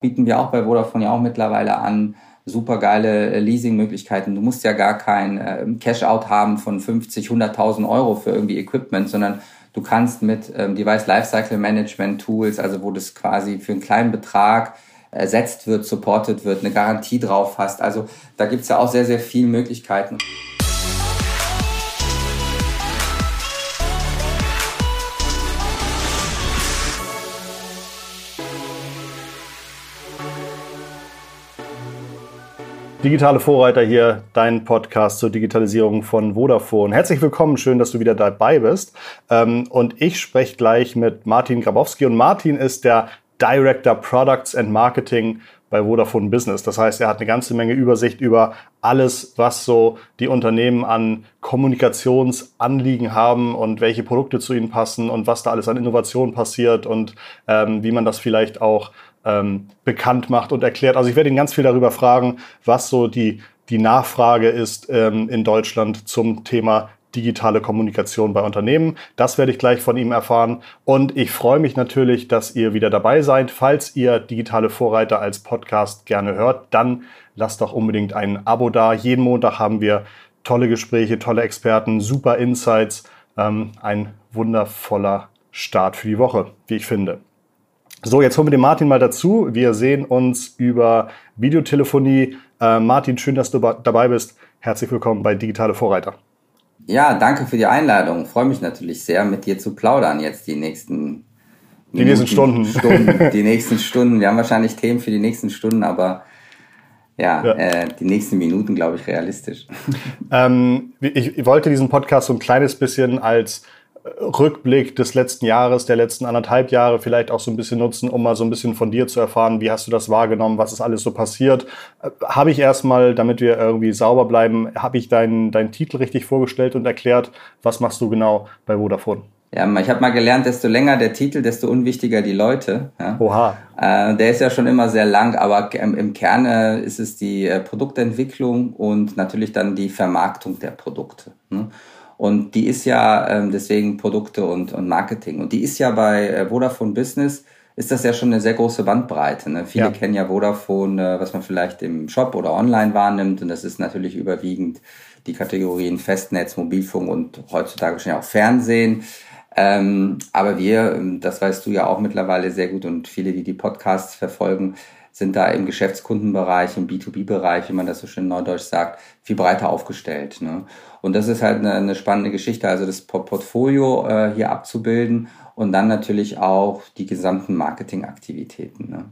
bieten wir auch bei Vodafone ja auch mittlerweile an. Super geile äh, Leasingmöglichkeiten. Du musst ja gar kein äh, Cash-out haben von 50, 100.000 Euro für irgendwie Equipment, sondern du kannst mit ähm, Device Lifecycle Management Tools, also wo das quasi für einen kleinen Betrag ersetzt wird, supported wird, eine Garantie drauf hast. Also da gibt's ja auch sehr, sehr viele Möglichkeiten. Digitale Vorreiter hier, dein Podcast zur Digitalisierung von Vodafone. Herzlich willkommen, schön, dass du wieder dabei bist. Ähm, und ich spreche gleich mit Martin Grabowski. Und Martin ist der Director Products and Marketing bei Vodafone Business. Das heißt, er hat eine ganze Menge Übersicht über alles, was so die Unternehmen an Kommunikationsanliegen haben und welche Produkte zu ihnen passen und was da alles an Innovation passiert und ähm, wie man das vielleicht auch ähm, bekannt macht und erklärt. Also ich werde ihn ganz viel darüber fragen, was so die, die Nachfrage ist ähm, in Deutschland zum Thema digitale Kommunikation bei Unternehmen. Das werde ich gleich von ihm erfahren. Und ich freue mich natürlich, dass ihr wieder dabei seid. Falls ihr digitale Vorreiter als Podcast gerne hört, dann lasst doch unbedingt ein Abo da. Jeden Montag haben wir tolle Gespräche, tolle Experten, super Insights. Ähm, ein wundervoller Start für die Woche, wie ich finde. So, jetzt holen wir den Martin mal dazu. Wir sehen uns über Videotelefonie. Äh, Martin, schön, dass du dabei bist. Herzlich willkommen bei Digitale Vorreiter. Ja, danke für die Einladung. Freue mich natürlich sehr, mit dir zu plaudern jetzt die nächsten Minuten, die nächsten Stunden. Stunden. Die nächsten Stunden. Wir haben wahrscheinlich Themen für die nächsten Stunden, aber ja, ja. Äh, die nächsten Minuten, glaube ich, realistisch. Ähm, ich, ich wollte diesen Podcast so ein kleines bisschen als Rückblick des letzten Jahres, der letzten anderthalb Jahre vielleicht auch so ein bisschen nutzen, um mal so ein bisschen von dir zu erfahren, wie hast du das wahrgenommen, was ist alles so passiert. Äh, habe ich erstmal, damit wir irgendwie sauber bleiben, habe ich deinen, deinen Titel richtig vorgestellt und erklärt, was machst du genau bei Vodafone? Ja, ich habe mal gelernt, desto länger der Titel, desto unwichtiger die Leute. Ja. Oha. Äh, der ist ja schon immer sehr lang, aber im Kern ist es die äh, Produktentwicklung und natürlich dann die Vermarktung der Produkte. Ne? Und die ist ja ähm, deswegen Produkte und, und Marketing. Und die ist ja bei äh, Vodafone Business, ist das ja schon eine sehr große Bandbreite. Ne? Viele ja. kennen ja Vodafone, äh, was man vielleicht im Shop oder online wahrnimmt. Und das ist natürlich überwiegend die Kategorien Festnetz, Mobilfunk und heutzutage schon auch Fernsehen. Ähm, aber wir, ähm, das weißt du ja auch mittlerweile sehr gut und viele, die die Podcasts verfolgen, sind da im Geschäftskundenbereich, im B2B-Bereich, wie man das so schön neudeutsch sagt, viel breiter aufgestellt. Ne? Und das ist halt eine, eine spannende Geschichte, also das Portfolio äh, hier abzubilden und dann natürlich auch die gesamten Marketingaktivitäten. Ne?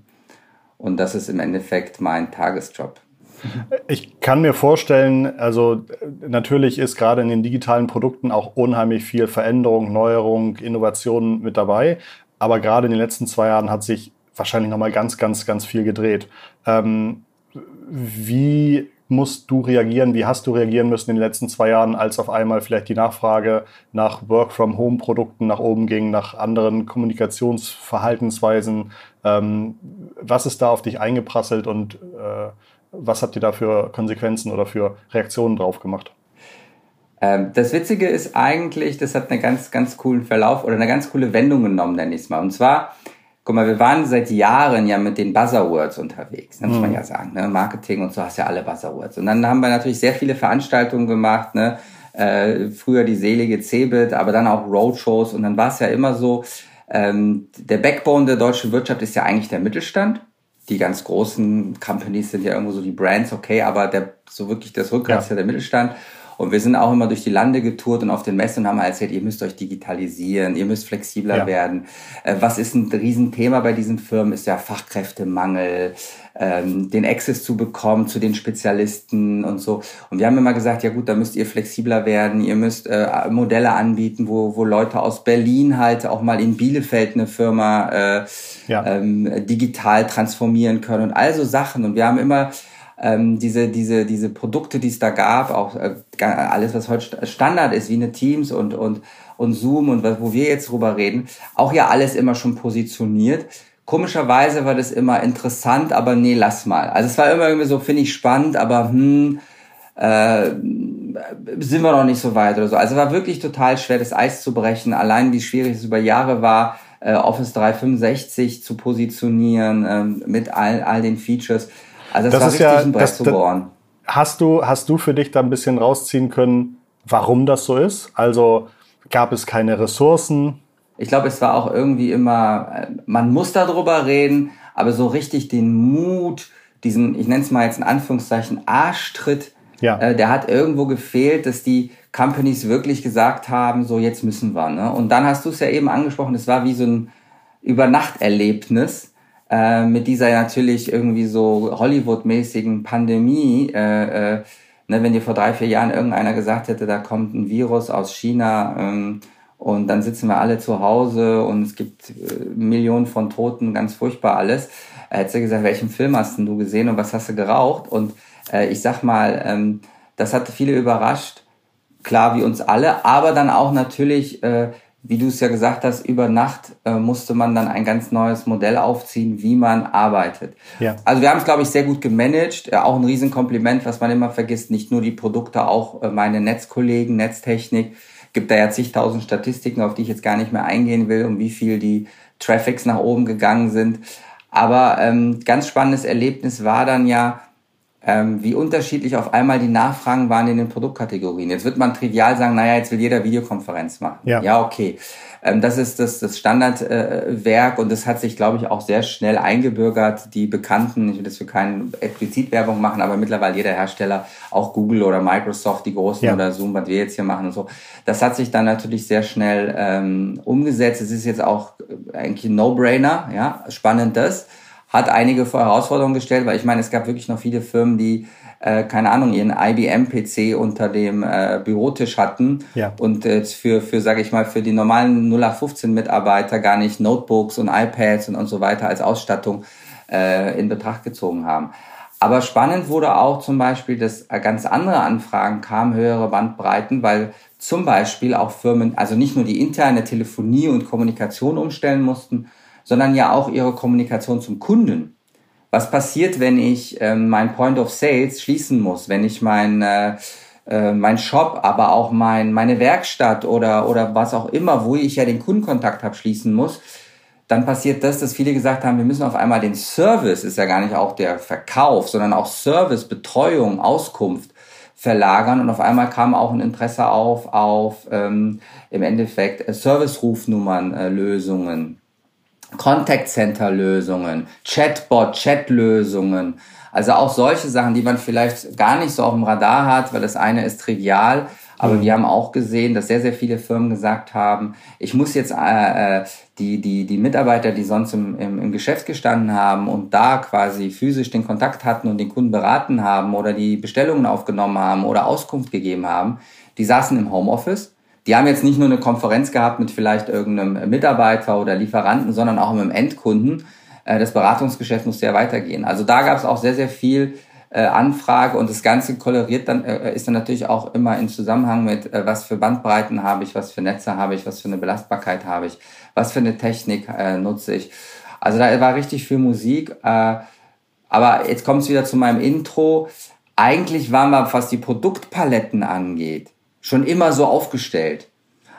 Und das ist im Endeffekt mein Tagesjob. Ich kann mir vorstellen, also natürlich ist gerade in den digitalen Produkten auch unheimlich viel Veränderung, Neuerung, Innovation mit dabei. Aber gerade in den letzten zwei Jahren hat sich wahrscheinlich nochmal ganz, ganz, ganz viel gedreht. Ähm, wie musst du reagieren? Wie hast du reagieren müssen in den letzten zwei Jahren, als auf einmal vielleicht die Nachfrage nach Work-from-Home-Produkten nach oben ging, nach anderen Kommunikationsverhaltensweisen? Ähm, was ist da auf dich eingeprasselt und äh, was habt ihr da für Konsequenzen oder für Reaktionen drauf gemacht? Ähm, das Witzige ist eigentlich, das hat einen ganz, ganz coolen Verlauf oder eine ganz coole Wendung genommen, nenne ich es mal. Und zwar, guck mal, wir waren seit Jahren ja mit den Buzzwords unterwegs, ne, muss man mhm. ja sagen. Ne? Marketing und so hast ja alle Buzzwords. Und dann haben wir natürlich sehr viele Veranstaltungen gemacht, ne? Äh, früher die selige Cebit, aber dann auch Roadshows. Und dann war es ja immer so, ähm, der Backbone der deutschen Wirtschaft ist ja eigentlich der Mittelstand. Die ganz großen Companies sind ja irgendwo so die Brands, okay, aber der, so wirklich das Rückgrat ja. ist ja der Mittelstand. Und wir sind auch immer durch die Lande getourt und auf den Messen haben erzählt, ihr müsst euch digitalisieren, ihr müsst flexibler ja. werden. Äh, was ist ein Riesenthema bei diesen Firmen? Ist ja Fachkräftemangel, ähm, den Access zu bekommen zu den Spezialisten und so. Und wir haben immer gesagt, ja gut, da müsst ihr flexibler werden, ihr müsst äh, Modelle anbieten, wo, wo Leute aus Berlin halt auch mal in Bielefeld eine Firma äh, ja. ähm, digital transformieren können und all so Sachen. Und wir haben immer ähm, diese, diese, diese Produkte, die es da gab, auch äh, alles, was heute Standard ist, wie eine Teams und, und, und Zoom und wo wir jetzt drüber reden, auch ja alles immer schon positioniert. Komischerweise war das immer interessant, aber nee, lass mal. Also es war immer irgendwie so, finde ich spannend, aber hm, äh, sind wir noch nicht so weit oder so. Also war wirklich total schwer, das Eis zu brechen. Allein wie schwierig es über Jahre war, äh, Office 365 zu positionieren ähm, mit all, all den Features. Also das, das war ist richtig ja, ein Brett das, zu bohren. Hast du, hast du für dich da ein bisschen rausziehen können, warum das so ist? Also gab es keine Ressourcen? Ich glaube, es war auch irgendwie immer, äh, man muss darüber reden, aber so richtig den Mut, diesen, ich nenne es mal jetzt in Anführungszeichen, Arschtritt, ja. äh, der hat irgendwo gefehlt, dass die Companies wirklich gesagt haben, so jetzt müssen wir. Ne? Und dann hast du es ja eben angesprochen, es war wie so ein Übernachterlebnis äh, mit dieser natürlich irgendwie so Hollywood-mäßigen Pandemie. Äh, äh, ne, wenn dir vor drei, vier Jahren irgendeiner gesagt hätte, da kommt ein Virus aus China ähm, und dann sitzen wir alle zu Hause und es gibt äh, Millionen von Toten, ganz furchtbar alles. Er hätte gesagt, welchen Film hast denn du gesehen und was hast du geraucht? Und äh, ich sag mal, ähm, das hat viele überrascht klar wie uns alle, aber dann auch natürlich, äh, wie du es ja gesagt hast, über Nacht äh, musste man dann ein ganz neues Modell aufziehen, wie man arbeitet. Ja. Also wir haben es, glaube ich, sehr gut gemanagt. Äh, auch ein Riesenkompliment, was man immer vergisst, nicht nur die Produkte, auch äh, meine Netzkollegen, Netztechnik. Gibt da ja zigtausend Statistiken, auf die ich jetzt gar nicht mehr eingehen will, um wie viel die Traffics nach oben gegangen sind. Aber ähm, ganz spannendes Erlebnis war dann ja, ähm, wie unterschiedlich auf einmal die Nachfragen waren in den Produktkategorien. Jetzt wird man trivial sagen, naja, jetzt will jeder Videokonferenz machen. Ja, ja okay. Ähm, das ist das, das Standardwerk äh, und das hat sich, glaube ich, auch sehr schnell eingebürgert. Die Bekannten, ich will das für keinen explizit Werbung machen, aber mittlerweile jeder Hersteller, auch Google oder Microsoft, die großen ja. oder Zoom, was wir jetzt hier machen und so, das hat sich dann natürlich sehr schnell ähm, umgesetzt. Es ist jetzt auch eigentlich ein No-Brainer, ja, spannend das hat einige vor Herausforderungen gestellt, weil ich meine, es gab wirklich noch viele Firmen, die äh, keine Ahnung, ihren IBM-PC unter dem äh, Bürotisch hatten ja. und äh, für, für sage ich mal, für die normalen 0815-Mitarbeiter gar nicht Notebooks und iPads und, und so weiter als Ausstattung äh, in Betracht gezogen haben. Aber spannend wurde auch zum Beispiel, dass ganz andere Anfragen kamen, höhere Bandbreiten, weil zum Beispiel auch Firmen, also nicht nur die interne Telefonie und Kommunikation umstellen mussten, sondern ja auch ihre Kommunikation zum Kunden. Was passiert, wenn ich ähm, mein Point of Sales schließen muss, wenn ich mein, äh, äh, mein Shop, aber auch mein, meine Werkstatt oder, oder was auch immer, wo ich ja den Kundenkontakt habe, schließen muss? Dann passiert das, dass viele gesagt haben, wir müssen auf einmal den Service, ist ja gar nicht auch der Verkauf, sondern auch Service, Betreuung, Auskunft verlagern und auf einmal kam auch ein Interesse auf auf ähm, im Endeffekt äh, Service-Rufnummern äh, Lösungen Contact Center Lösungen, Chatbot, Chat-Lösungen. Also auch solche Sachen, die man vielleicht gar nicht so auf dem Radar hat, weil das eine ist trivial. Aber mhm. wir haben auch gesehen, dass sehr, sehr viele Firmen gesagt haben, ich muss jetzt äh, äh, die, die, die Mitarbeiter, die sonst im, im, im Geschäft gestanden haben und da quasi physisch den Kontakt hatten und den Kunden beraten haben oder die Bestellungen aufgenommen haben oder Auskunft gegeben haben, die saßen im Homeoffice die haben jetzt nicht nur eine Konferenz gehabt mit vielleicht irgendeinem Mitarbeiter oder Lieferanten, sondern auch mit dem Endkunden. Äh, das Beratungsgeschäft musste ja weitergehen. Also da gab es auch sehr, sehr viel äh, Anfrage und das Ganze koloriert dann, äh, ist dann natürlich auch immer in Zusammenhang mit, was für Bandbreiten habe ich, was für Netze habe ich, was für eine Belastbarkeit habe ich, was für eine Technik nutze ich. Also da war richtig viel Musik. aber jetzt kommt es wieder zu meinem Intro. Eigentlich waren wir, was die Produktpaletten angeht, schon immer so aufgestellt.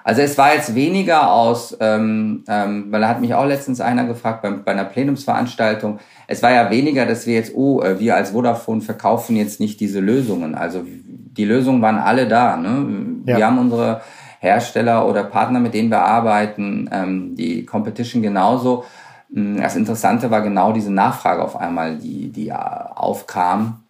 Also es war jetzt weniger aus, ähm, ähm, weil da hat mich auch letztens einer gefragt bei, bei einer Plenumsveranstaltung, es war ja weniger, dass wir jetzt, oh, äh, wir als Vodafone verkaufen jetzt nicht diese Lösungen. Also die Lösungen waren alle da. Ne? Ja. Wir haben unsere Hersteller oder Partner, mit denen wir arbeiten, ähm, die Competition genauso. Hm, das Interessante war genau diese Nachfrage auf einmal, die, die aufkam.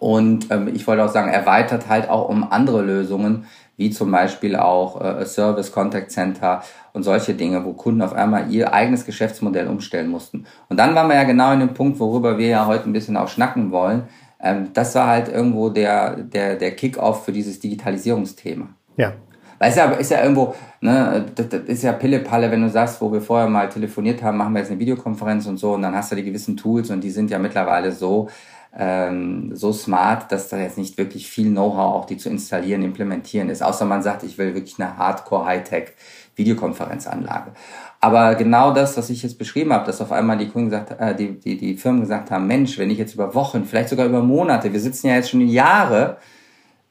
Und ähm, ich wollte auch sagen, erweitert halt auch um andere Lösungen, wie zum Beispiel auch äh, Service, Contact Center und solche Dinge, wo Kunden auf einmal ihr eigenes Geschäftsmodell umstellen mussten. Und dann waren wir ja genau in dem Punkt, worüber wir ja heute ein bisschen auch schnacken wollen. Ähm, das war halt irgendwo der, der, der Kick-off für dieses Digitalisierungsthema. Ja. Weil es ja, ist ja irgendwo, ne, das, das ist ja Pille-Palle, wenn du sagst, wo wir vorher mal telefoniert haben, machen wir jetzt eine Videokonferenz und so und dann hast du die gewissen Tools und die sind ja mittlerweile so, ähm, so smart, dass da jetzt nicht wirklich viel Know-how auch die zu installieren, implementieren ist. Außer man sagt, ich will wirklich eine Hardcore Hightech Videokonferenzanlage. Aber genau das, was ich jetzt beschrieben habe, dass auf einmal die Kunden gesagt, äh, die, die, die Firmen gesagt haben, Mensch, wenn ich jetzt über Wochen, vielleicht sogar über Monate, wir sitzen ja jetzt schon Jahre,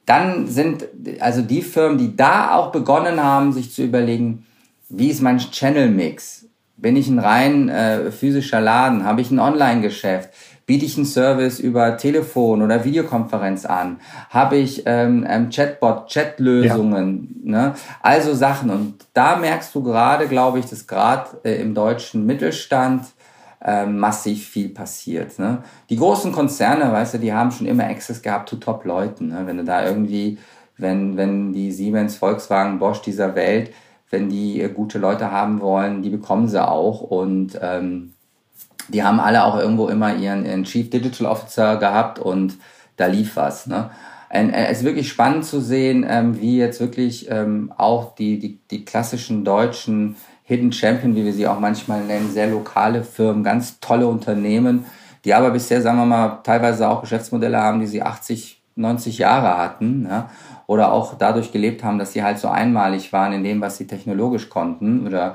dann sind also die Firmen, die da auch begonnen haben, sich zu überlegen, wie ist mein Channel-Mix? Bin ich ein rein äh, physischer Laden? Habe ich ein Online-Geschäft? Biete ich einen Service über Telefon oder Videokonferenz an? Habe ich ähm, ähm, Chatbot, Chatlösungen? Ja. Ne? Also Sachen. Und da merkst du gerade, glaube ich, dass gerade äh, im deutschen Mittelstand äh, massiv viel passiert. Ne? Die großen Konzerne, weißt du, die haben schon immer Access gehabt zu Top-Leuten. Ne? Wenn du da irgendwie, wenn, wenn die Siemens, Volkswagen, Bosch dieser Welt, wenn die äh, gute Leute haben wollen, die bekommen sie auch. Und ähm, die haben alle auch irgendwo immer ihren, ihren Chief Digital Officer gehabt und da lief was. Ne? Es ist wirklich spannend zu sehen, ähm, wie jetzt wirklich ähm, auch die, die, die klassischen deutschen Hidden Champion, wie wir sie auch manchmal nennen, sehr lokale Firmen, ganz tolle Unternehmen, die aber bisher, sagen wir mal, teilweise auch Geschäftsmodelle haben, die sie 80, 90 Jahre hatten. Ja? Oder auch dadurch gelebt haben, dass sie halt so einmalig waren in dem, was sie technologisch konnten oder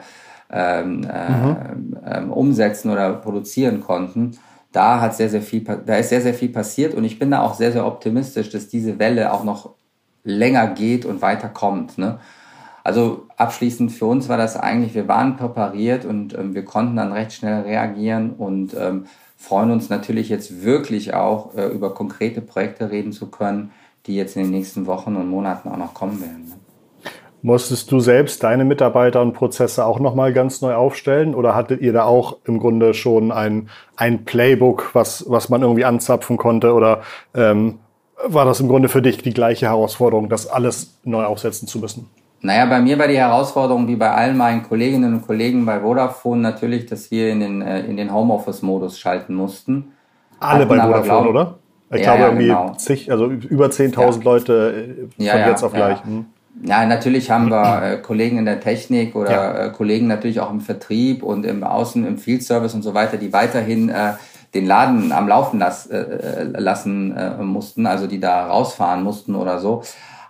ähm, äh, mhm. ähm, umsetzen oder produzieren konnten. Da hat sehr, sehr viel, da ist sehr, sehr viel passiert und ich bin da auch sehr, sehr optimistisch, dass diese Welle auch noch länger geht und weiterkommt. Ne? Also abschließend für uns war das eigentlich, wir waren präpariert und ähm, wir konnten dann recht schnell reagieren und ähm, freuen uns natürlich jetzt wirklich auch äh, über konkrete Projekte reden zu können, die jetzt in den nächsten Wochen und Monaten auch noch kommen werden. Ne? Musstest du selbst deine Mitarbeiter und Prozesse auch nochmal ganz neu aufstellen oder hattet ihr da auch im Grunde schon ein, ein Playbook, was, was man irgendwie anzapfen konnte oder ähm, war das im Grunde für dich die gleiche Herausforderung, das alles neu aufsetzen zu müssen? Naja, bei mir war die Herausforderung, wie bei allen meinen Kolleginnen und Kollegen bei Vodafone, natürlich, dass wir in den, äh, in den Homeoffice-Modus schalten mussten. Alle bei Vodafone, glaub, oder? Ich ja, glaube, ja, irgendwie genau. zig, also über 10.000 ja. Leute äh, von jetzt auf gleich. Hm. Ja, natürlich haben wir äh, Kollegen in der Technik oder äh, Kollegen natürlich auch im Vertrieb und im Außen, im Field Service und so weiter, die weiterhin äh, den Laden am Laufen las, äh, äh lassen mussten, also die da rausfahren mussten oder so.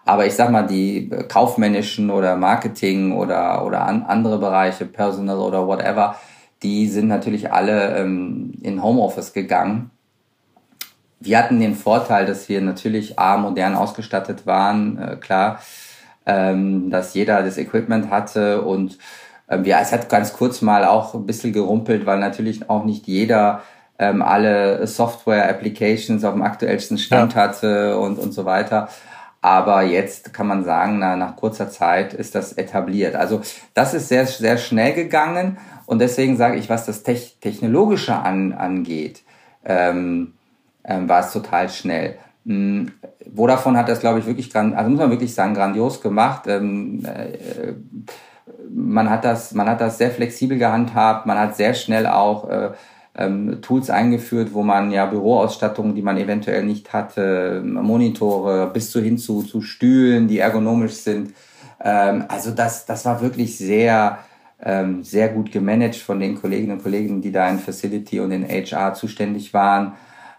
Aber ich sag mal, die kaufmännischen oder Marketing oder, oder an, andere Bereiche, Personal oder whatever, die sind natürlich alle ähm, in Homeoffice gegangen. Wir hatten den Vorteil, dass wir natürlich A, modern ausgestattet waren, äh, klar, ähm, dass jeder das Equipment hatte und ähm, ja, es hat ganz kurz mal auch ein bisschen gerumpelt, weil natürlich auch nicht jeder ähm, alle Software-Applications auf dem aktuellsten Stand ja. hatte und, und so weiter. Aber jetzt kann man sagen, na, nach kurzer Zeit ist das etabliert. Also das ist sehr, sehr schnell gegangen. Und deswegen sage ich, was das Technologische an, angeht, ähm, ähm, war es total schnell. Ähm, Vodafone hat das, glaube ich, wirklich, also muss man wirklich sagen, grandios gemacht. Ähm, äh, man hat das, man hat das sehr flexibel gehandhabt. Man hat sehr schnell auch äh, ähm, Tools eingeführt, wo man ja Büroausstattungen, die man eventuell nicht hatte, Monitore bis zu hin zu, zu Stühlen, die ergonomisch sind. Ähm, also das, das war wirklich sehr, ähm, sehr gut gemanagt von den Kolleginnen und Kollegen, die da in Facility und in HR zuständig waren.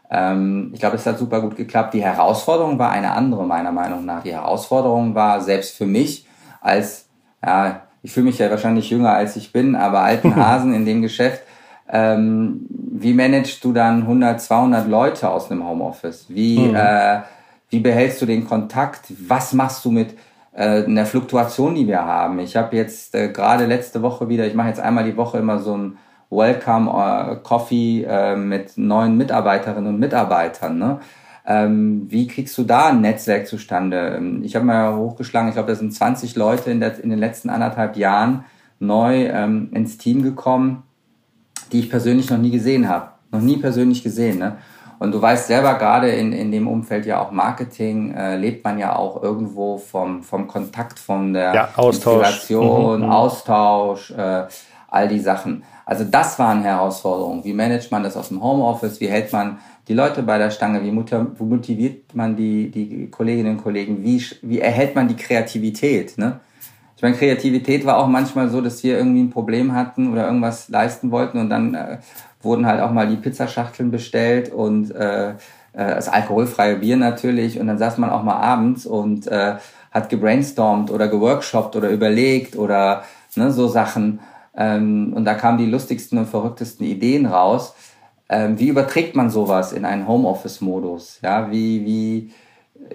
Ähm, ich glaube, es hat super gut geklappt. Die Herausforderung war eine andere, meiner Meinung nach. Die Herausforderung war selbst für mich als, ja, ich fühle mich ja wahrscheinlich jünger als ich bin, aber alten Hasen in dem Geschäft, ähm, wie managst du dann 100, 200 Leute aus einem Homeoffice? Wie, mhm. äh, wie behältst du den Kontakt? Was machst du mit äh, einer Fluktuation, die wir haben? Ich habe jetzt äh, gerade letzte Woche wieder, ich mache jetzt einmal die Woche immer so ein Welcome uh, Coffee äh, mit neuen Mitarbeiterinnen und Mitarbeitern. Ne? Ähm, wie kriegst du da ein Netzwerk zustande? Ähm, ich habe mal hochgeschlagen, ich glaube, da sind 20 Leute in, der, in den letzten anderthalb Jahren neu ähm, ins Team gekommen die ich persönlich noch nie gesehen habe. Noch nie persönlich gesehen. Ne? Und du weißt selber, gerade in, in dem Umfeld ja auch Marketing, äh, lebt man ja auch irgendwo vom, vom Kontakt, von der ja, Austausch. Inspiration, mhm, mhm. Austausch, äh, all die Sachen. Also das waren Herausforderungen. Wie managt man das aus dem Homeoffice? Wie hält man die Leute bei der Stange? Wie motiviert man die, die Kolleginnen und Kollegen? Wie, wie erhält man die Kreativität? Ne? Ich meine, Kreativität war auch manchmal so, dass wir irgendwie ein Problem hatten oder irgendwas leisten wollten und dann äh, wurden halt auch mal die Pizzaschachteln bestellt und äh, äh, das alkoholfreie Bier natürlich und dann saß man auch mal abends und äh, hat gebrainstormt oder geworkshoppt oder überlegt oder ne, so Sachen ähm, und da kamen die lustigsten und verrücktesten Ideen raus. Ähm, wie überträgt man sowas in einen Homeoffice-Modus? Ja, wie, wie,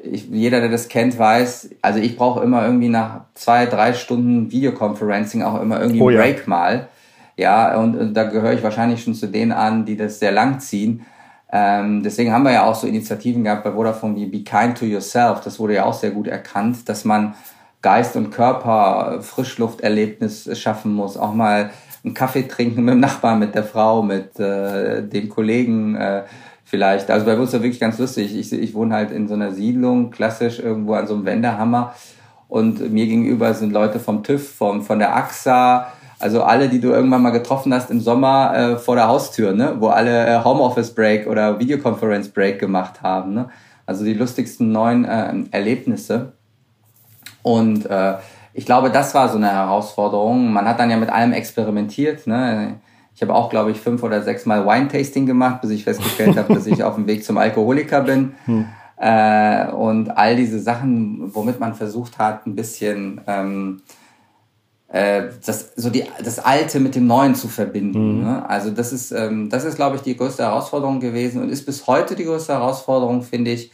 ich, jeder, der das kennt, weiß, also ich brauche immer irgendwie nach zwei, drei Stunden Videoconferencing auch immer irgendwie einen oh, Break ja. mal. Ja, und, und da gehöre ich wahrscheinlich schon zu denen an, die das sehr lang ziehen. Ähm, deswegen haben wir ja auch so Initiativen gehabt bei Vodafone wie Be Kind to Yourself. Das wurde ja auch sehr gut erkannt, dass man Geist und Körper Frischlufterlebnis schaffen muss, auch mal einen Kaffee trinken mit dem Nachbarn, mit der Frau, mit äh, dem Kollegen äh, vielleicht. Also bei uns ist das wirklich ganz lustig. Ich, ich wohne halt in so einer Siedlung, klassisch irgendwo an so einem Wendehammer und mir gegenüber sind Leute vom TÜV, vom, von der AXA, also alle, die du irgendwann mal getroffen hast im Sommer äh, vor der Haustür, ne? wo alle äh, Homeoffice Break oder Videoconference Break gemacht haben. Ne? Also die lustigsten neuen äh, Erlebnisse. Und äh, ich glaube, das war so eine Herausforderung. Man hat dann ja mit allem experimentiert. Ne? Ich habe auch, glaube ich, fünf oder sechs Mal Wine-Tasting gemacht, bis ich festgestellt habe, dass ich auf dem Weg zum Alkoholiker bin. Hm. Äh, und all diese Sachen, womit man versucht hat, ein bisschen ähm, äh, das, so die, das Alte mit dem Neuen zu verbinden. Mhm. Ne? Also das ist, ähm, das ist, glaube ich, die größte Herausforderung gewesen und ist bis heute die größte Herausforderung, finde ich,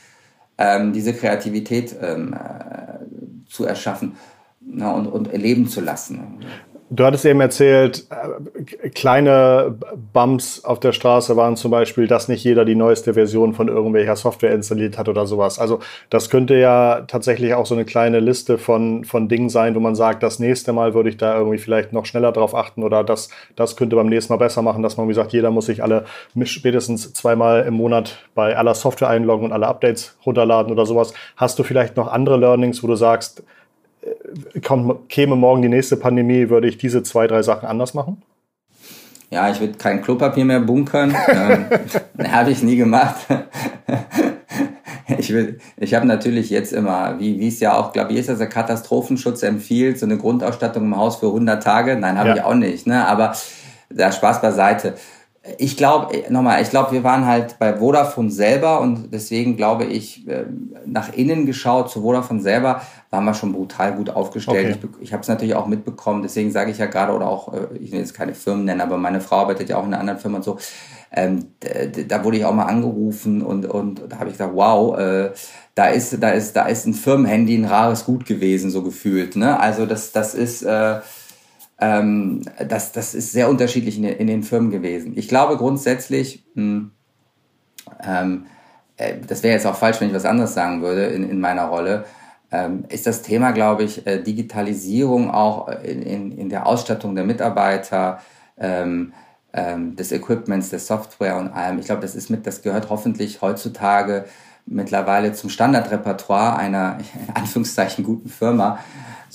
ähm, diese Kreativität ähm, äh, zu erschaffen na, und, und erleben zu lassen. Du hattest eben erzählt, äh, kleine Bumps auf der Straße waren zum Beispiel, dass nicht jeder die neueste Version von irgendwelcher Software installiert hat oder sowas. Also das könnte ja tatsächlich auch so eine kleine Liste von, von Dingen sein, wo man sagt, das nächste Mal würde ich da irgendwie vielleicht noch schneller drauf achten oder das, das könnte beim nächsten Mal besser machen, dass man, wie gesagt, jeder muss sich alle spätestens zweimal im Monat bei aller Software einloggen und alle Updates runterladen oder sowas. Hast du vielleicht noch andere Learnings, wo du sagst, kommt, käme morgen die nächste Pandemie, würde ich diese zwei, drei Sachen anders machen? Ja, ich würde kein Klopapier mehr bunkern. ähm, Habe ich nie gemacht. ich will, ich habe natürlich jetzt immer, wie wie es ja auch, glaube ich, ist, dass der Katastrophenschutz empfiehlt, so eine Grundausstattung im Haus für 100 Tage. Nein, habe ja. ich auch nicht. Ne? Aber da Spaß beiseite ich glaube, nochmal, ich glaube, wir waren halt bei Vodafone selber und deswegen glaube ich, ähm, nach innen geschaut zu Vodafone selber waren wir schon brutal gut aufgestellt. Okay. Ich, ich habe es natürlich auch mitbekommen, deswegen sage ich ja gerade, oder auch, äh, ich will jetzt keine Firmen nennen, aber meine Frau arbeitet ja auch in einer anderen Firma und so. Ähm, da wurde ich auch mal angerufen und, und da habe ich gesagt, wow, äh, da ist, da ist, da ist ein Firmenhandy ein rares Gut gewesen, so gefühlt. Ne? Also das, das ist äh, ähm, das, das ist sehr unterschiedlich in, in, den Firmen gewesen. Ich glaube grundsätzlich, mh, hm, ähm, äh, das wäre jetzt auch falsch, wenn ich was anderes sagen würde in, in meiner Rolle, ähm, ist das Thema, glaube ich, äh, Digitalisierung auch in, in, in, der Ausstattung der Mitarbeiter, ähm, ähm, des Equipments, der Software und allem. Ich glaube, das ist mit, das gehört hoffentlich heutzutage mittlerweile zum Standardrepertoire einer, in Anführungszeichen, guten Firma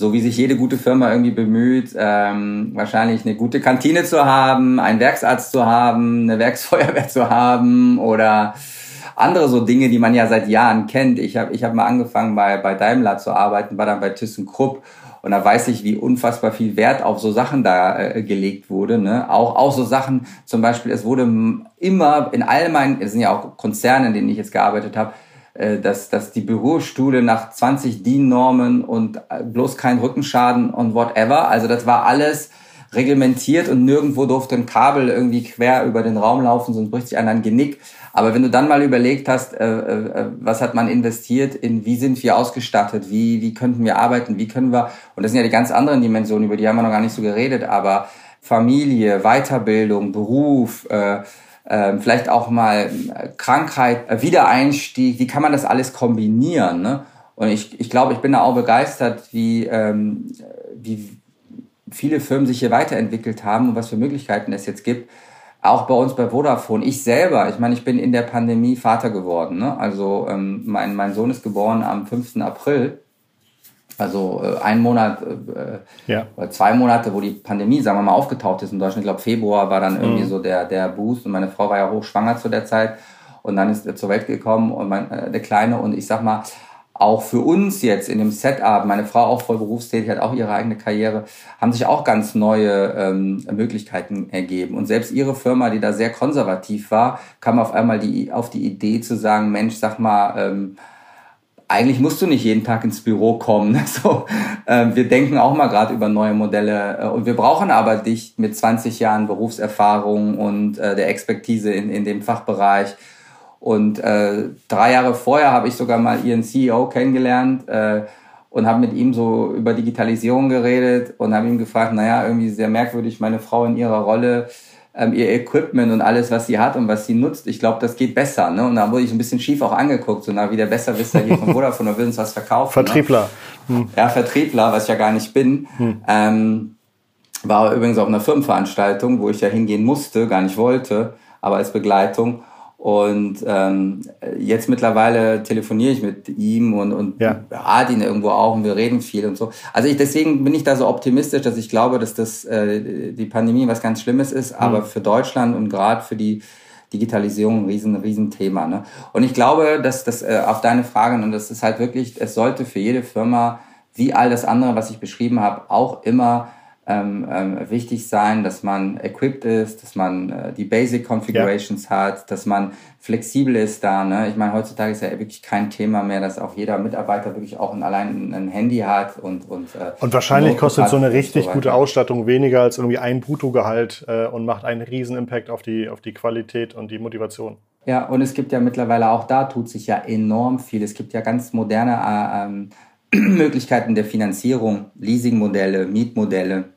so wie sich jede gute Firma irgendwie bemüht, ähm, wahrscheinlich eine gute Kantine zu haben, einen Werksarzt zu haben, eine Werksfeuerwehr zu haben oder andere so Dinge, die man ja seit Jahren kennt. Ich habe ich hab mal angefangen bei, bei Daimler zu arbeiten, war dann bei ThyssenKrupp und da weiß ich, wie unfassbar viel Wert auf so Sachen da äh, gelegt wurde. Ne? Auch, auch so Sachen, zum Beispiel, es wurde immer in all meinen, es sind ja auch Konzerne, in denen ich jetzt gearbeitet habe, dass, dass die Bürostühle nach 20 DIN-Normen und äh, bloß kein Rückenschaden und whatever. Also das war alles reglementiert und nirgendwo durfte ein Kabel irgendwie quer über den Raum laufen, sonst bricht sich einer ein Genick. Aber wenn du dann mal überlegt hast, äh, äh, was hat man investiert in, wie sind wir ausgestattet, wie, wie könnten wir arbeiten, wie können wir, und das sind ja die ganz anderen Dimensionen, über die haben wir noch gar nicht so geredet, aber Familie, Weiterbildung, Beruf, äh, ähm, vielleicht auch mal äh, Krankheit, äh, Wiedereinstieg, wie kann man das alles kombinieren? Ne? Und ich, ich glaube, ich bin da auch begeistert, wie, ähm, wie viele Firmen sich hier weiterentwickelt haben und was für Möglichkeiten es jetzt gibt. Auch bei uns bei Vodafone. Ich selber, ich meine, ich bin in der Pandemie Vater geworden. Ne? Also ähm, mein, mein Sohn ist geboren am 5. April also äh, ein Monat, äh, ja. oder zwei Monate, wo die Pandemie, sagen wir mal, aufgetaucht ist in Deutschland. Ich glaube, Februar war dann irgendwie mhm. so der, der Boost und meine Frau war ja hochschwanger zu der Zeit und dann ist er zur Welt gekommen und mein, äh, der Kleine und ich sag mal, auch für uns jetzt in dem Setup, meine Frau auch voll berufstätig, hat auch ihre eigene Karriere, haben sich auch ganz neue ähm, Möglichkeiten ergeben. Und selbst ihre Firma, die da sehr konservativ war, kam auf einmal die, auf die Idee zu sagen, Mensch, sag mal, ähm, eigentlich musst du nicht jeden Tag ins Büro kommen. So, äh, wir denken auch mal gerade über neue Modelle äh, und wir brauchen aber dich mit 20 Jahren Berufserfahrung und äh, der Expertise in, in dem Fachbereich. Und äh, drei Jahre vorher habe ich sogar mal ihren CEO kennengelernt äh, und habe mit ihm so über Digitalisierung geredet und habe ihm gefragt, naja, irgendwie sehr merkwürdig, meine Frau in ihrer Rolle, ähm, ihr Equipment und alles, was sie hat und was sie nutzt, ich glaube, das geht besser. Ne? Und da wurde ich ein bisschen schief auch angeguckt, so na, wie der Besserwisser hier von Vodafone, und will uns was verkaufen. Vertriebler. Ne? Hm. Ja, Vertriebler, was ich ja gar nicht bin. Hm. Ähm, war übrigens auf einer Firmenveranstaltung, wo ich ja hingehen musste, gar nicht wollte, aber als Begleitung. Und ähm, jetzt mittlerweile telefoniere ich mit ihm und, und ja. berate ihn irgendwo auch und wir reden viel und so. Also ich, deswegen bin ich da so optimistisch, dass ich glaube, dass das äh, die Pandemie was ganz Schlimmes ist, mhm. aber für Deutschland und gerade für die Digitalisierung ein riesen, riesen Thema. Ne? Und ich glaube, dass das äh, auf deine Frage, und das ist halt wirklich, es sollte für jede Firma, wie all das andere, was ich beschrieben habe, auch immer ähm, ähm, wichtig sein, dass man equipped ist, dass man äh, die Basic Configurations ja. hat, dass man flexibel ist da. Ne? Ich meine, heutzutage ist ja wirklich kein Thema mehr, dass auch jeder Mitarbeiter wirklich auch ein, allein ein Handy hat und und äh, und wahrscheinlich kostet so eine richtig so gute Ausstattung weniger als irgendwie ein Bruttogehalt äh, und macht einen riesen Impact auf die auf die Qualität und die Motivation. Ja, und es gibt ja mittlerweile auch da tut sich ja enorm viel. Es gibt ja ganz moderne äh, ähm, Möglichkeiten der Finanzierung, Leasingmodelle, Mietmodelle.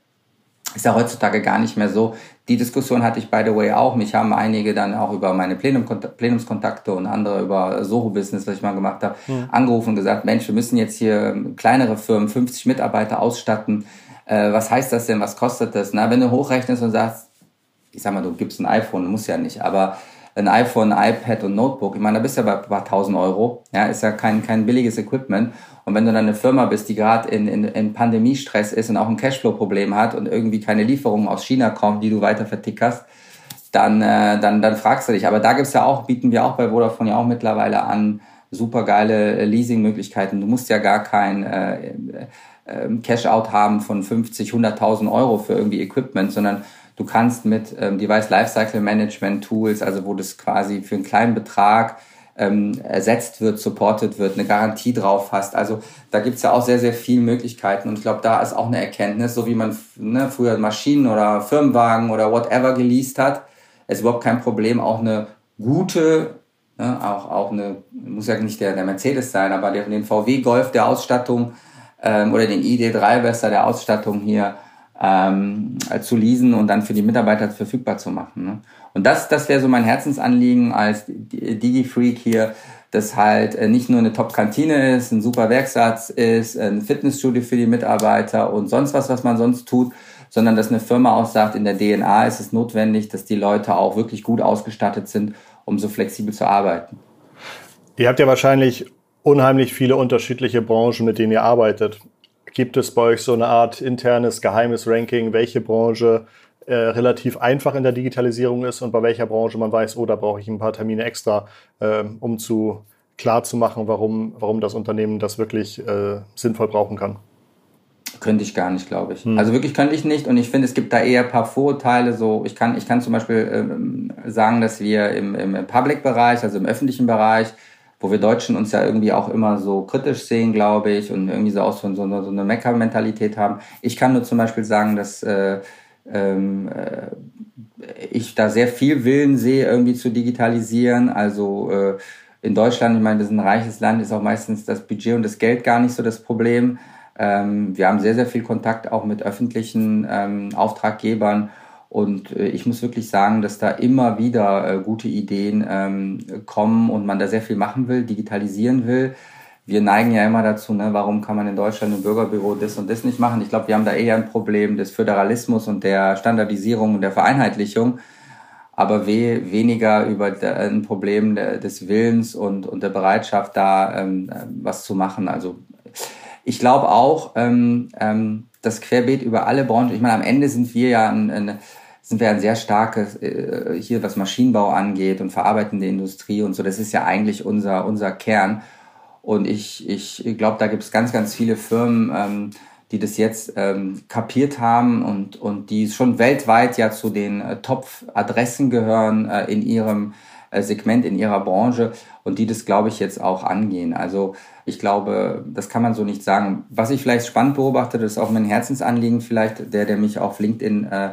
Ist ja heutzutage gar nicht mehr so. Die Diskussion hatte ich by the way auch. Mich haben einige dann auch über meine Plenum Plenumskontakte und andere über Soho-Business, was ich mal gemacht habe, mhm. angerufen und gesagt, Mensch, wir müssen jetzt hier kleinere Firmen, 50 Mitarbeiter ausstatten. Äh, was heißt das denn? Was kostet das? Na, wenn du hochrechnest und sagst, ich sag mal, du gibst ein iPhone, muss ja nicht, aber ein iPhone, ein iPad und Notebook, ich meine, da bist du ja bei ein paar tausend Euro. Ja, ist ja kein, kein billiges Equipment. Und wenn du dann eine Firma bist, die gerade in, in, in Pandemiestress ist und auch ein Cashflow-Problem hat und irgendwie keine Lieferungen aus China kommen, die du weiter vertickerst, dann, äh, dann, dann fragst du dich. Aber da gibt's ja auch, bieten wir auch bei Vodafone ja auch mittlerweile an, super geile äh, Leasing-Möglichkeiten. Du musst ja gar kein äh, äh, Cash-out haben von 50, 100.000 Euro für irgendwie Equipment, sondern du kannst mit ähm, Device Lifecycle Management Tools, also wo das quasi für einen kleinen Betrag ähm, ersetzt wird, supported wird, eine Garantie drauf hast. Also da gibt's ja auch sehr, sehr viele Möglichkeiten. Und ich glaube, da ist auch eine Erkenntnis, so wie man ne, früher Maschinen oder Firmenwagen oder whatever geleast hat, ist überhaupt kein Problem, auch eine gute, ne, auch, auch eine, muss ja nicht der, der Mercedes sein, aber der, den VW Golf der Ausstattung ähm, oder den ID3 besser der Ausstattung hier ähm, zu leasen und dann für die Mitarbeiter verfügbar zu machen. Ne? Und das, das wäre so mein Herzensanliegen als Digi-Freak hier, dass halt äh, nicht nur eine Top-Kantine ist, ein super Werksatz ist, ein Fitnessstudio für die Mitarbeiter und sonst was, was man sonst tut, sondern dass eine Firma auch sagt, in der DNA ist es notwendig, dass die Leute auch wirklich gut ausgestattet sind, um so flexibel zu arbeiten. Ihr habt ja wahrscheinlich unheimlich viele unterschiedliche Branchen, mit denen ihr arbeitet. Gibt es bei euch so eine Art internes, geheimes Ranking, welche Branche äh, relativ einfach in der Digitalisierung ist und bei welcher Branche man weiß, oh, da brauche ich ein paar Termine extra, äh, um zu klar zu machen, warum, warum das Unternehmen das wirklich äh, sinnvoll brauchen kann? Könnte ich gar nicht, glaube ich. Hm. Also wirklich könnte ich nicht und ich finde, es gibt da eher ein paar Vorurteile. So, ich kann, ich kann zum Beispiel ähm, sagen, dass wir im, im Public-Bereich, also im öffentlichen Bereich, wo wir Deutschen uns ja irgendwie auch immer so kritisch sehen, glaube ich, und irgendwie so auch so, so, so eine Mecker-Mentalität haben. Ich kann nur zum Beispiel sagen, dass äh, ähm, äh, ich da sehr viel Willen sehe, irgendwie zu digitalisieren. Also äh, in Deutschland, ich meine, das ist ein reiches Land, ist auch meistens das Budget und das Geld gar nicht so das Problem. Ähm, wir haben sehr, sehr viel Kontakt auch mit öffentlichen ähm, Auftraggebern und äh, ich muss wirklich sagen, dass da immer wieder äh, gute Ideen ähm, kommen und man da sehr viel machen will, digitalisieren will. Wir neigen ja immer dazu, ne, warum kann man in Deutschland im Bürgerbüro das und das nicht machen? Ich glaube, wir haben da eher ein Problem des Föderalismus und der Standardisierung und der Vereinheitlichung, aber we weniger über ein Problem des Willens und, und der Bereitschaft, da ähm, was zu machen. Also ich glaube auch, ähm, ähm, das Querbeet über alle Branchen, ich meine, am Ende sind wir ja ein, ein sind wir ein sehr starkes, äh, hier was Maschinenbau angeht und verarbeitende Industrie und so, das ist ja eigentlich unser, unser Kern. Und ich, ich glaube, da gibt es ganz, ganz viele Firmen, ähm, die das jetzt ähm, kapiert haben und, und die schon weltweit ja zu den äh, Top-Adressen gehören äh, in ihrem äh, Segment, in ihrer Branche und die das, glaube ich, jetzt auch angehen. Also ich glaube, das kann man so nicht sagen. Was ich vielleicht spannend beobachte, das ist auch mein Herzensanliegen vielleicht, der, der mich auf LinkedIn äh,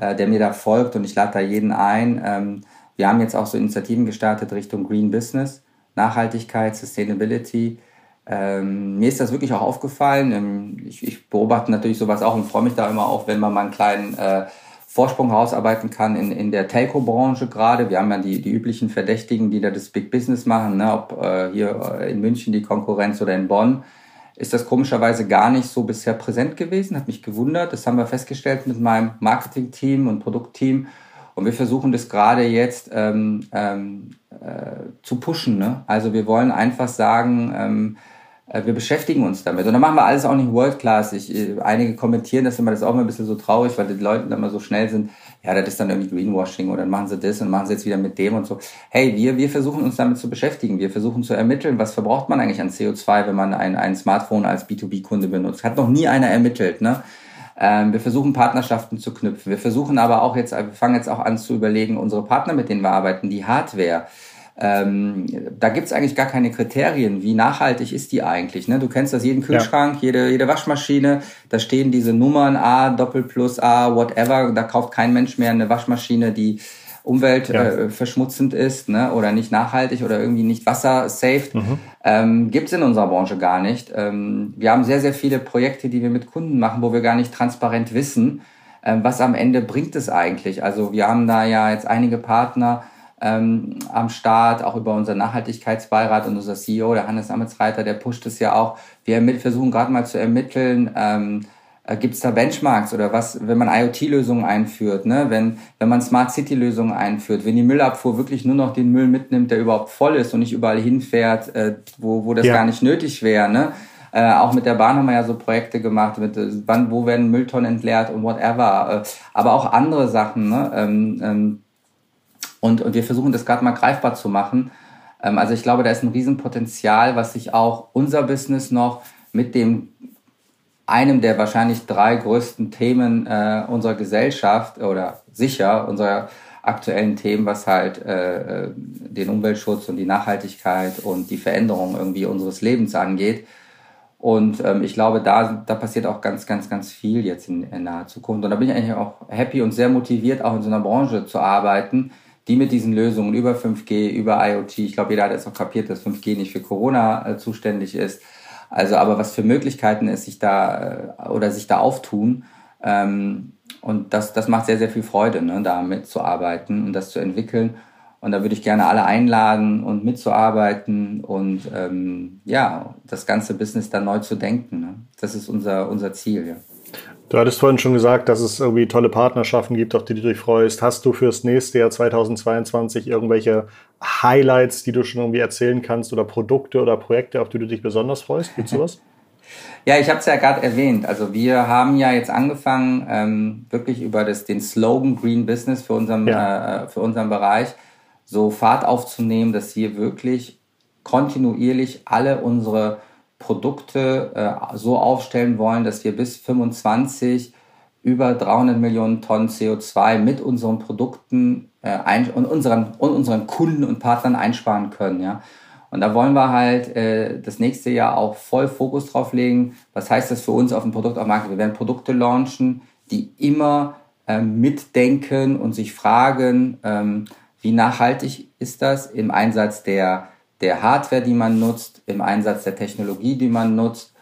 äh, der mir da folgt und ich lade da jeden ein. Ähm, wir haben jetzt auch so Initiativen gestartet Richtung Green Business, Nachhaltigkeit, Sustainability. Ähm, mir ist das wirklich auch aufgefallen. Ähm, ich, ich, beobachte natürlich sowas auch und freue mich da immer auch, wenn man mal einen kleinen äh, Vorsprung rausarbeiten kann in, in der Telco-Branche gerade. Wir haben ja die, die üblichen Verdächtigen, die da das Big Business machen, ne? ob äh, hier äh, in München die Konkurrenz oder in Bonn. Ist das komischerweise gar nicht so bisher präsent gewesen, hat mich gewundert. Das haben wir festgestellt mit meinem Marketing-Team und Produktteam. Und wir versuchen das gerade jetzt ähm, ähm, äh, zu pushen. Ne? Also wir wollen einfach sagen, ähm, äh, wir beschäftigen uns damit. Und dann machen wir alles auch nicht World Class. Ich, äh, einige kommentieren das immer, das ist auch immer ein bisschen so traurig, weil die Leute dann immer so schnell sind, ja, das ist dann irgendwie Greenwashing oder machen sie das und machen sie jetzt wieder mit dem und so. Hey, wir, wir versuchen uns damit zu beschäftigen. Wir versuchen zu ermitteln, was verbraucht man eigentlich an CO2, wenn man ein, ein Smartphone als B2B-Kunde benutzt. Hat noch nie einer ermittelt, ne? Ähm, wir versuchen Partnerschaften zu knüpfen. Wir versuchen aber auch jetzt, wir fangen jetzt auch an zu überlegen, unsere Partner, mit denen wir arbeiten, die Hardware, ähm, da gibt's eigentlich gar keine Kriterien. Wie nachhaltig ist die eigentlich? Ne? Du kennst das jeden Kühlschrank, ja. jede, jede Waschmaschine, da stehen diese Nummern A, Doppel plus A, whatever. Da kauft kein Mensch mehr eine Waschmaschine, die umweltverschmutzend ja. äh, ist ne? oder nicht nachhaltig oder irgendwie nicht wassersafe. Mhm. Ähm, Gibt in unserer Branche gar nicht. Ähm, wir haben sehr, sehr viele Projekte, die wir mit Kunden machen, wo wir gar nicht transparent wissen, ähm, was am Ende bringt es eigentlich. Also wir haben da ja jetzt einige Partner, ähm, am Start, auch über unseren Nachhaltigkeitsbeirat und unser CEO, der Hannes Ametsreiter, der pusht es ja auch. Wir versuchen gerade mal zu ermitteln, ähm, äh, gibt es da Benchmarks oder was, wenn man IoT-Lösungen einführt, ne? wenn, wenn man Smart City-Lösungen einführt, wenn die Müllabfuhr wirklich nur noch den Müll mitnimmt, der überhaupt voll ist und nicht überall hinfährt, äh, wo, wo das ja. gar nicht nötig wäre. Ne? Äh, auch mit der Bahn haben wir ja so Projekte gemacht, mit äh, wann, wo werden Mülltonnen entleert und whatever. Äh, aber auch andere Sachen. Ne? Ähm, ähm, und, und wir versuchen das gerade mal greifbar zu machen. Ähm, also ich glaube, da ist ein Riesenpotenzial, was sich auch unser Business noch mit dem einem der wahrscheinlich drei größten Themen äh, unserer Gesellschaft oder sicher unserer aktuellen Themen, was halt äh, äh, den Umweltschutz und die Nachhaltigkeit und die Veränderung irgendwie unseres Lebens angeht. Und ähm, ich glaube, da, da passiert auch ganz, ganz, ganz viel jetzt in, in naher Zukunft. Und da bin ich eigentlich auch happy und sehr motiviert, auch in so einer Branche zu arbeiten, die mit diesen Lösungen über 5G, über IoT, ich glaube, jeder hat jetzt auch kapiert, dass 5G nicht für Corona äh, zuständig ist. Also, aber was für Möglichkeiten es sich da äh, oder sich da auftun. Ähm, und das, das macht sehr, sehr viel Freude, ne, da mitzuarbeiten und das zu entwickeln. Und da würde ich gerne alle einladen und mitzuarbeiten und ähm, ja, das ganze Business dann neu zu denken. Ne? Das ist unser, unser Ziel, ja. Du hattest vorhin schon gesagt, dass es irgendwie tolle Partnerschaften gibt, auf die du dich freust. Hast du fürs nächste Jahr 2022 irgendwelche Highlights, die du schon irgendwie erzählen kannst oder Produkte oder Projekte, auf die du dich besonders freust? Gibt's sowas? Ja, ich habe es ja gerade erwähnt. Also wir haben ja jetzt angefangen, ähm, wirklich über das, den Slogan Green Business für unseren, ja. äh, für unseren Bereich so Fahrt aufzunehmen, dass wir wirklich kontinuierlich alle unsere Produkte äh, so aufstellen wollen, dass wir bis 25 über 300 Millionen Tonnen CO2 mit unseren Produkten äh, ein, und, unseren, und unseren Kunden und Partnern einsparen können. Ja? Und da wollen wir halt äh, das nächste Jahr auch voll Fokus drauf legen. Was heißt das für uns auf dem Produkt auf Markt? Wir werden Produkte launchen, die immer ähm, mitdenken und sich fragen, ähm, wie nachhaltig ist das im Einsatz der der Hardware, die man nutzt, im Einsatz der Technologie, die man nutzt.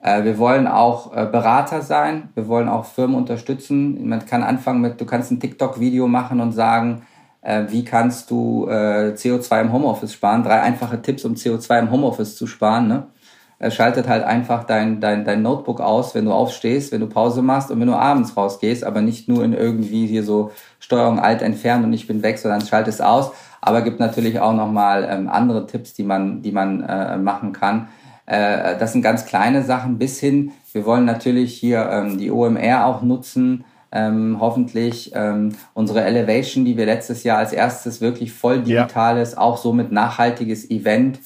Äh, wir wollen auch äh, Berater sein. Wir wollen auch Firmen unterstützen. Man kann anfangen mit, du kannst ein TikTok-Video machen und sagen, äh, wie kannst du CO2 im Homeoffice sparen? Drei einfache Tipps, um CO2 im Homeoffice zu sparen. Ne? Schaltet halt einfach dein, dein, dein Notebook aus, wenn du aufstehst, wenn du Pause machst und wenn du abends rausgehst, aber nicht nur in irgendwie hier so Steuerung alt entfernen und ich bin weg, sondern schalt es aus aber gibt natürlich auch nochmal ähm, andere Tipps, die man, die man äh, machen kann. Äh, das sind ganz kleine Sachen bis hin, wir wollen natürlich hier ähm, die OMR auch nutzen, ähm, hoffentlich ähm, unsere Elevation, die wir letztes Jahr als erstes wirklich voll digitales, ja. auch somit nachhaltiges Event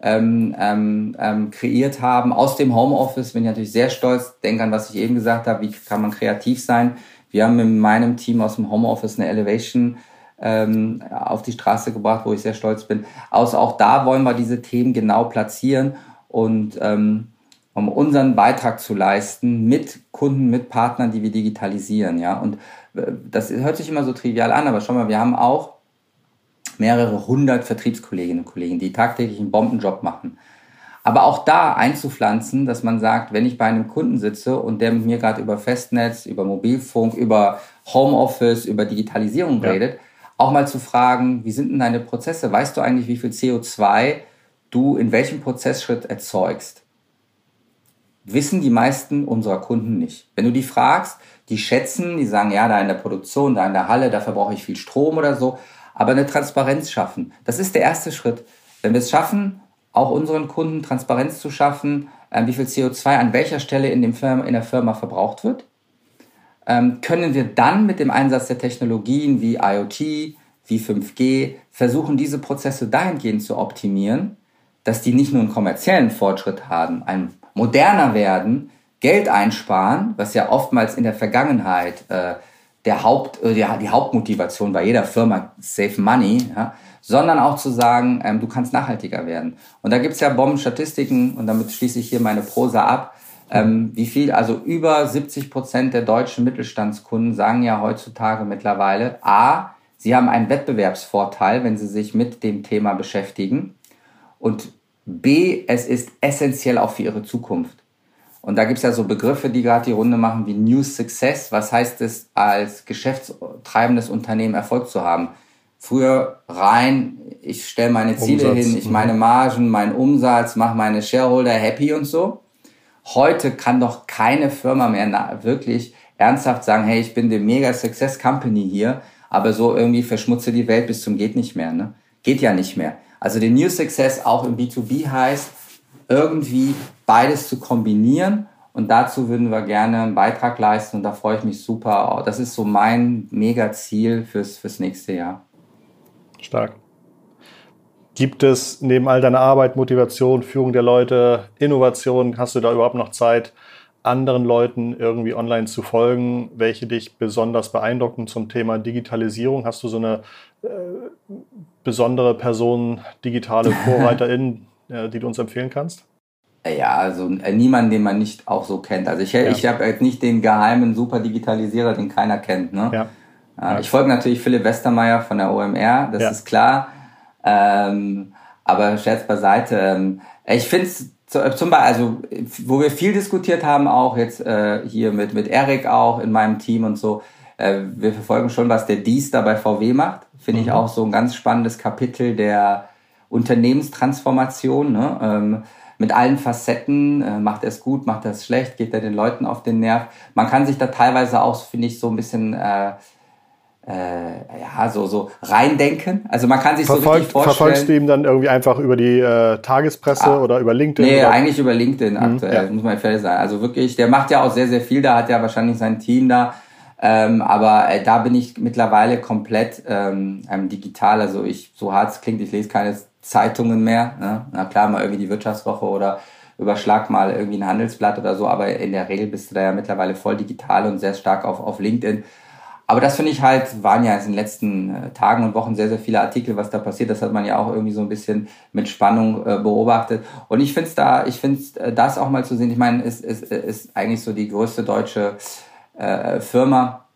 ähm, ähm, ähm, kreiert haben aus dem Homeoffice. Bin ich natürlich sehr stolz. Denke an, was ich eben gesagt habe, wie kann man kreativ sein. Wir haben in meinem Team aus dem Homeoffice eine Elevation ähm, auf die Straße gebracht, wo ich sehr stolz bin. Außer auch da wollen wir diese Themen genau platzieren und ähm, um unseren Beitrag zu leisten mit Kunden, mit Partnern, die wir digitalisieren. Ja, und äh, das hört sich immer so trivial an, aber schau mal, wir haben auch mehrere hundert Vertriebskolleginnen und Kollegen, die tagtäglich einen Bombenjob machen. Aber auch da einzupflanzen, dass man sagt, wenn ich bei einem Kunden sitze und der mit mir gerade über Festnetz, über Mobilfunk, über Homeoffice, über Digitalisierung ja. redet, auch mal zu fragen, wie sind denn deine Prozesse? Weißt du eigentlich, wie viel CO2 du in welchem Prozessschritt erzeugst? Wissen die meisten unserer Kunden nicht. Wenn du die fragst, die schätzen, die sagen, ja, da in der Produktion, da in der Halle, dafür brauche ich viel Strom oder so, aber eine Transparenz schaffen. Das ist der erste Schritt. Wenn wir es schaffen, auch unseren Kunden Transparenz zu schaffen, äh, wie viel CO2 an welcher Stelle in, dem Firma, in der Firma verbraucht wird, können wir dann mit dem Einsatz der Technologien wie IoT, wie 5G versuchen, diese Prozesse dahingehend zu optimieren, dass die nicht nur einen kommerziellen Fortschritt haben, ein moderner werden, Geld einsparen, was ja oftmals in der Vergangenheit äh, der Haupt, äh, die, die Hauptmotivation bei jeder Firma, Save Money, ja, sondern auch zu sagen, ähm, du kannst nachhaltiger werden. Und da gibt's ja Bombenstatistiken und damit schließe ich hier meine Prosa ab. Ähm, wie viel, also über 70 Prozent der deutschen Mittelstandskunden sagen ja heutzutage mittlerweile, a, sie haben einen Wettbewerbsvorteil, wenn sie sich mit dem Thema beschäftigen und b, es ist essentiell auch für ihre Zukunft. Und da gibt's ja so Begriffe, die gerade die Runde machen, wie New Success. Was heißt es, als geschäftstreibendes Unternehmen Erfolg zu haben? Früher rein, ich stelle meine Ziele Umsatz. hin, ich meine Margen, meinen Umsatz, mache meine Shareholder happy und so. Heute kann doch keine Firma mehr wirklich ernsthaft sagen, hey, ich bin der Mega Success Company hier, aber so irgendwie verschmutze die Welt bis zum geht nicht mehr. Ne? Geht ja nicht mehr. Also der New Success auch im B2B heißt, irgendwie beides zu kombinieren. Und dazu würden wir gerne einen Beitrag leisten und da freue ich mich super. Das ist so mein Mega-Ziel fürs, fürs nächste Jahr. Stark. Gibt es neben all deiner Arbeit, Motivation, Führung der Leute, Innovation, hast du da überhaupt noch Zeit, anderen Leuten irgendwie online zu folgen, welche dich besonders beeindrucken zum Thema Digitalisierung? Hast du so eine äh, besondere Person, digitale Vorreiterin, äh, die du uns empfehlen kannst? Ja, also äh, niemand, den man nicht auch so kennt. Also ich, ja. ich habe jetzt nicht den geheimen Super-Digitalisierer, den keiner kennt. Ne? Ja. Ja. Ich folge natürlich Philipp Westermeier von der OMR, das ist klar. Ähm, aber Scherz beiseite. Ähm, ich finde es zum Beispiel, also wo wir viel diskutiert haben, auch jetzt äh, hier mit, mit Erik auch in meinem Team und so, äh, wir verfolgen schon, was der Dies da bei VW macht. Finde mhm. ich auch so ein ganz spannendes Kapitel der Unternehmenstransformation. Ne? Ähm, mit allen Facetten, äh, macht er es gut, macht er es schlecht, geht er den Leuten auf den Nerv. Man kann sich da teilweise auch, finde ich, so ein bisschen äh, äh, ja, so, so reindenken. Also man kann sich Verfolgt, so richtig vorstellen. Verfolgst du ihm dann irgendwie einfach über die äh, Tagespresse ah, oder über LinkedIn? Nee, oder? eigentlich über LinkedIn mhm, aktuell, ja. muss man fair sagen. Also wirklich, der macht ja auch sehr, sehr viel, da hat ja wahrscheinlich sein Team da. Ähm, aber äh, da bin ich mittlerweile komplett ähm, ähm, digital. Also ich, so hart es klingt, ich lese keine Zeitungen mehr. Ne? Na klar, mal irgendwie die Wirtschaftswoche oder überschlag mal irgendwie ein Handelsblatt oder so, aber in der Regel bist du da ja mittlerweile voll digital und sehr stark auf, auf LinkedIn. Aber das finde ich halt, waren ja in den letzten äh, Tagen und Wochen sehr, sehr viele Artikel, was da passiert. Das hat man ja auch irgendwie so ein bisschen mit Spannung äh, beobachtet. Und ich finde es da, ich finde äh, das auch mal zu sehen. Ich meine, es ist, ist, ist eigentlich so die größte deutsche äh, Firma.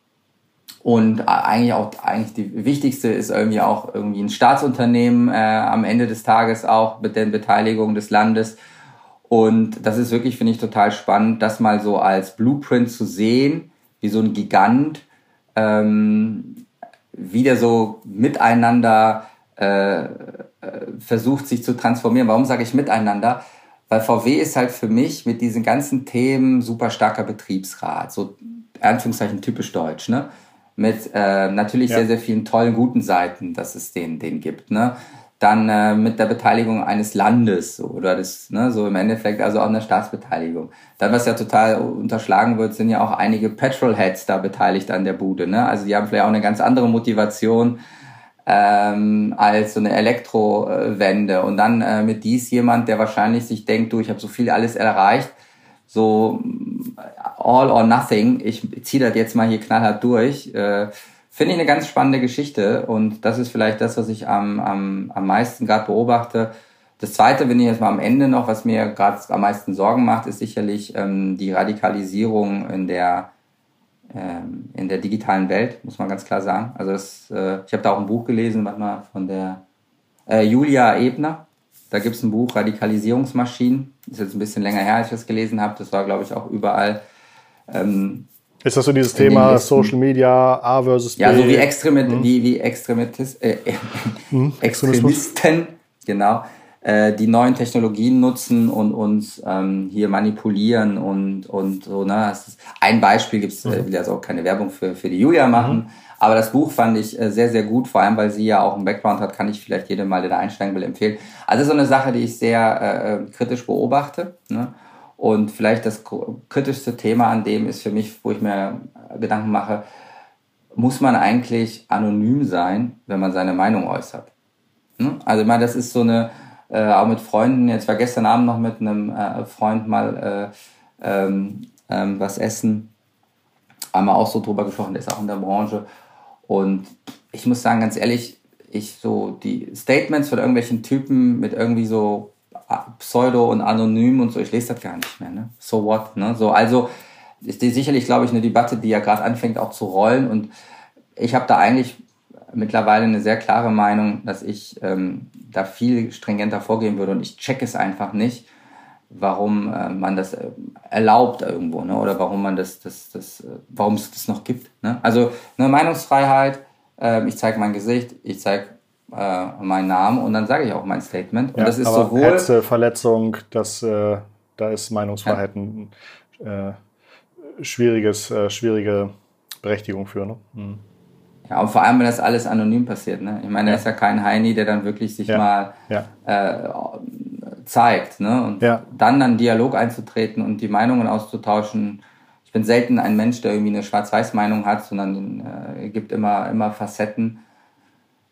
Und äh, eigentlich auch, eigentlich die wichtigste ist irgendwie auch irgendwie ein Staatsunternehmen äh, am Ende des Tages auch mit der Beteiligung des Landes. Und das ist wirklich, finde ich, total spannend, das mal so als Blueprint zu sehen, wie so ein Gigant ähm, wieder so miteinander äh, äh, versucht, sich zu transformieren. Warum sage ich miteinander? Weil VW ist halt für mich mit diesen ganzen Themen super starker Betriebsrat, so Anführungszeichen typisch deutsch, ne? Mit äh, natürlich ja. sehr, sehr vielen tollen, guten Seiten, dass es den, den gibt, ne? Dann äh, mit der Beteiligung eines Landes oder das, ne, so im Endeffekt, also auch eine Staatsbeteiligung. Dann, was ja total unterschlagen wird, sind ja auch einige Petrolheads da beteiligt an der Bude. Ne? Also die haben vielleicht auch eine ganz andere Motivation ähm, als so eine Elektrowende. Und dann äh, mit dies jemand, der wahrscheinlich sich denkt, du, ich habe so viel alles erreicht, so all or nothing, ich ziehe das jetzt mal hier knallhart durch. Äh, Finde ich eine ganz spannende Geschichte und das ist vielleicht das, was ich am, am, am meisten gerade beobachte. Das Zweite, wenn ich jetzt mal am Ende noch, was mir gerade am meisten Sorgen macht, ist sicherlich ähm, die Radikalisierung in der ähm, in der digitalen Welt, muss man ganz klar sagen. Also das, äh, ich habe da auch ein Buch gelesen, manchmal von der äh, Julia Ebner. Da gibt es ein Buch, Radikalisierungsmaschinen. Ist jetzt ein bisschen länger her, als ich das gelesen habe. Das war, glaube ich, auch überall. Ähm, ist das so dieses Thema Social Media, A versus B? Ja, so wie, Extremit mhm. wie, wie Extremitist, äh, mhm. Extremisten, genau, äh, die neuen Technologien nutzen und uns ähm, hier manipulieren und, und so. Ne? ein Beispiel gibt's, äh, mhm. ich will jetzt auch keine Werbung für, für die Julia machen, mhm. aber das Buch fand ich äh, sehr, sehr gut, vor allem weil sie ja auch einen Background hat, kann ich vielleicht jedem mal, der da einsteigen will, empfehlen. Also so eine Sache, die ich sehr äh kritisch beobachte. Ne? Und vielleicht das kritischste Thema an dem ist für mich, wo ich mir Gedanken mache, muss man eigentlich anonym sein, wenn man seine Meinung äußert? Hm? Also ich meine, das ist so eine, äh, auch mit Freunden, jetzt war gestern Abend noch mit einem äh, Freund mal äh, ähm, ähm, was essen, wir auch so drüber gesprochen, der ist auch in der Branche. Und ich muss sagen, ganz ehrlich, ich so die Statements von irgendwelchen Typen mit irgendwie so Pseudo und anonym und so, ich lese das gar nicht mehr. Ne? So what? Ne? So, also ist die sicherlich, glaube ich, eine Debatte, die ja gerade anfängt auch zu rollen. Und ich habe da eigentlich mittlerweile eine sehr klare Meinung, dass ich ähm, da viel stringenter vorgehen würde und ich check es einfach nicht, warum äh, man das äh, erlaubt irgendwo, ne? Oder warum man das, das, das, äh, warum es das noch gibt. Ne? Also eine Meinungsfreiheit, äh, ich zeige mein Gesicht, ich zeige äh, meinen Namen und dann sage ich auch mein Statement. Und ja, das ist sowohl. Hetze, Verletzung, das, äh, da ist Meinungsfreiheit ein äh, schwieriges, äh, schwierige Berechtigung für. Ne? Mhm. Ja, und vor allem, wenn das alles anonym passiert. Ne? Ich meine, ja. er ist ja kein Heini, der dann wirklich sich ja. mal ja. Äh, zeigt. Ne? Und dann einen Dialog einzutreten und die Meinungen auszutauschen. Ich bin selten ein Mensch, der irgendwie eine Schwarz-Weiß-Meinung hat, sondern äh, gibt immer, immer Facetten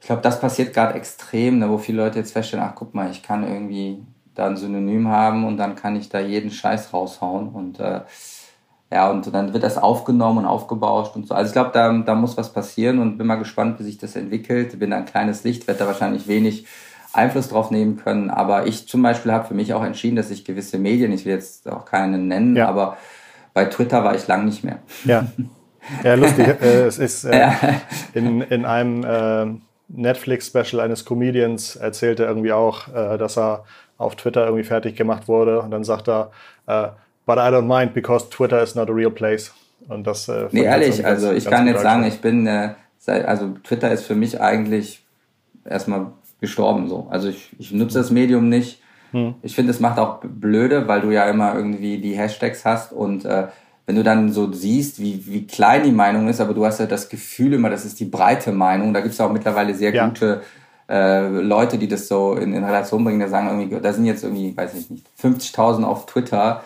ich glaube, das passiert gerade extrem, ne, wo viele Leute jetzt feststellen, ach guck mal, ich kann irgendwie da ein Synonym haben und dann kann ich da jeden Scheiß raushauen und äh, ja, und dann wird das aufgenommen und aufgebauscht und so. Also ich glaube, da, da muss was passieren und bin mal gespannt, wie sich das entwickelt. Bin ein kleines Licht, werde da wahrscheinlich wenig Einfluss drauf nehmen können. Aber ich zum Beispiel habe für mich auch entschieden, dass ich gewisse Medien, ich will jetzt auch keine nennen, ja. aber bei Twitter war ich lang nicht mehr. Ja, ja lustig. äh, es ist äh, in, in einem äh, Netflix-Special eines Comedians erzählte irgendwie auch, äh, dass er auf Twitter irgendwie fertig gemacht wurde und dann sagt er, äh, but I don't mind because Twitter is not a real place. Und das. Äh, nee, ehrlich, also ich kann jetzt sagen, ich bin, äh, also Twitter ist für mich eigentlich erstmal gestorben so. Also ich, ich nutze das Medium nicht. Hm. Ich finde, es macht auch blöde, weil du ja immer irgendwie die Hashtags hast und äh, wenn du dann so siehst, wie, wie klein die Meinung ist, aber du hast ja das Gefühl immer, das ist die breite Meinung. Da gibt es auch mittlerweile sehr ja. gute äh, Leute, die das so in, in Relation bringen, da sagen irgendwie, da sind jetzt irgendwie, weiß ich nicht, 50.000 auf Twitter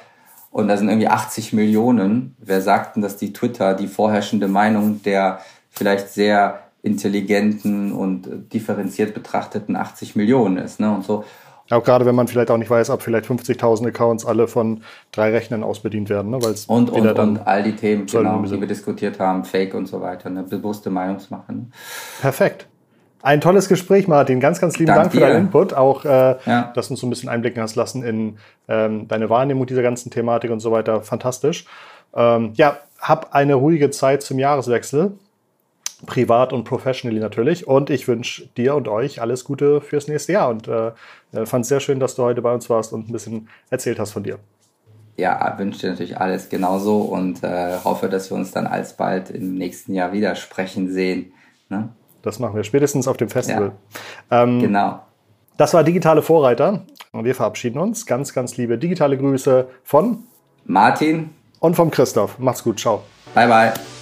und da sind irgendwie 80 Millionen. Wer sagt denn, dass die Twitter die vorherrschende Meinung der vielleicht sehr intelligenten und differenziert betrachteten 80 Millionen ist, ne? Und so. Auch gerade wenn man vielleicht auch nicht weiß, ob vielleicht 50.000 Accounts alle von drei Rechnern aus bedient werden. Ne? Weil's und, und, dann und all die Themen, genau, die wir diskutiert haben, Fake und so weiter, eine bewusste Meinungsmache. Ne? Perfekt. Ein tolles Gespräch, Martin. Ganz, ganz lieben Dank, Dank für deinen Input. Auch, äh, ja. dass du uns so ein bisschen einblicken hast lassen in ähm, deine Wahrnehmung dieser ganzen Thematik und so weiter. Fantastisch. Ähm, ja, hab eine ruhige Zeit zum Jahreswechsel privat und professionally natürlich. Und ich wünsche dir und euch alles Gute fürs nächste Jahr und äh, äh fand es sehr schön, dass du heute bei uns warst und ein bisschen erzählt hast von dir. Ja, wünsche dir natürlich alles genauso und äh, hoffe, dass wir uns dann alsbald im nächsten Jahr wieder sprechen sehen. Ne? Das machen wir spätestens auf dem Festival. Ja, ähm, genau. Das war Digitale Vorreiter und wir verabschieden uns. Ganz, ganz liebe digitale Grüße von Martin und vom Christoph. Macht's gut, ciao. Bye, bye.